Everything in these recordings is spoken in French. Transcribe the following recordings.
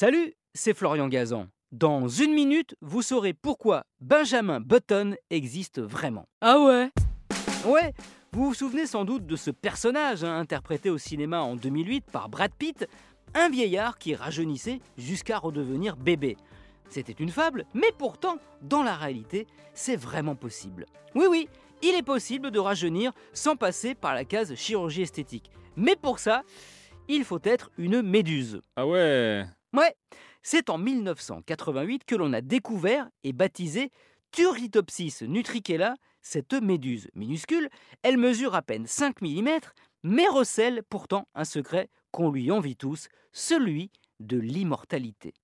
Salut, c'est Florian Gazan. Dans une minute, vous saurez pourquoi Benjamin Button existe vraiment. Ah ouais? Ouais, vous vous souvenez sans doute de ce personnage hein, interprété au cinéma en 2008 par Brad Pitt, un vieillard qui rajeunissait jusqu'à redevenir bébé. C'était une fable, mais pourtant, dans la réalité, c'est vraiment possible. Oui, oui, il est possible de rajeunir sans passer par la case chirurgie esthétique. Mais pour ça, il faut être une méduse. Ah ouais? Ouais, c'est en 1988 que l'on a découvert et baptisé Turritopsis nutricella, cette méduse minuscule. Elle mesure à peine 5 mm, mais recèle pourtant un secret qu'on lui envie tous, celui de l'immortalité.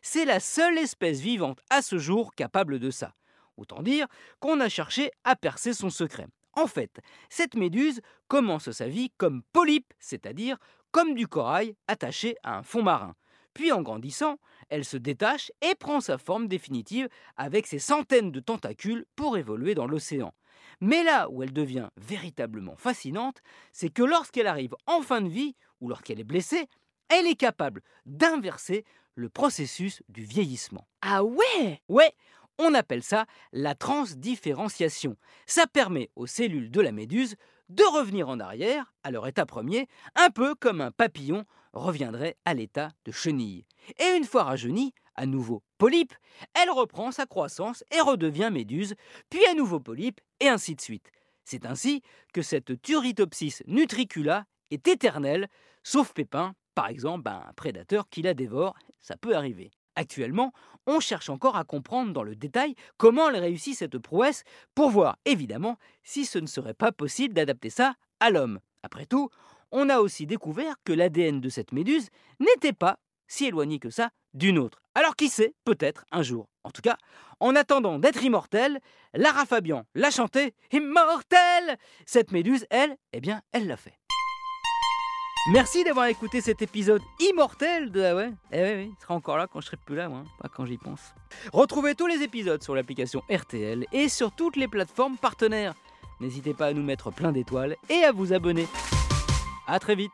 C'est la seule espèce vivante à ce jour capable de ça. Autant dire qu'on a cherché à percer son secret. En fait, cette méduse commence sa vie comme polype, c'est-à-dire comme du corail attaché à un fond marin. Puis en grandissant, elle se détache et prend sa forme définitive avec ses centaines de tentacules pour évoluer dans l'océan. Mais là où elle devient véritablement fascinante, c'est que lorsqu'elle arrive en fin de vie ou lorsqu'elle est blessée, elle est capable d'inverser le processus du vieillissement. Ah ouais Ouais, on appelle ça la transdifférenciation. Ça permet aux cellules de la méduse de revenir en arrière à leur état premier, un peu comme un papillon reviendrait à l'état de chenille. Et une fois rajeunie, à nouveau polype, elle reprend sa croissance et redevient méduse, puis à nouveau polype, et ainsi de suite. C'est ainsi que cette Turritopsis nutricula est éternelle, sauf Pépin, par exemple ben, un prédateur qui la dévore, ça peut arriver. Actuellement, on cherche encore à comprendre dans le détail comment elle réussit cette prouesse pour voir évidemment si ce ne serait pas possible d'adapter ça à l'homme. Après tout, on a aussi découvert que l'ADN de cette méduse n'était pas si éloigné que ça d'une autre. Alors qui sait, peut-être un jour. En tout cas, en attendant d'être immortelle, Lara Fabian l'a chanté Immortelle Cette méduse, elle, eh bien, elle l'a fait. Merci d'avoir écouté cet épisode immortel de Ah ouais? Eh oui, il sera encore là quand je serai plus là, moi, pas quand j'y pense. Retrouvez tous les épisodes sur l'application RTL et sur toutes les plateformes partenaires. N'hésitez pas à nous mettre plein d'étoiles et à vous abonner. A très vite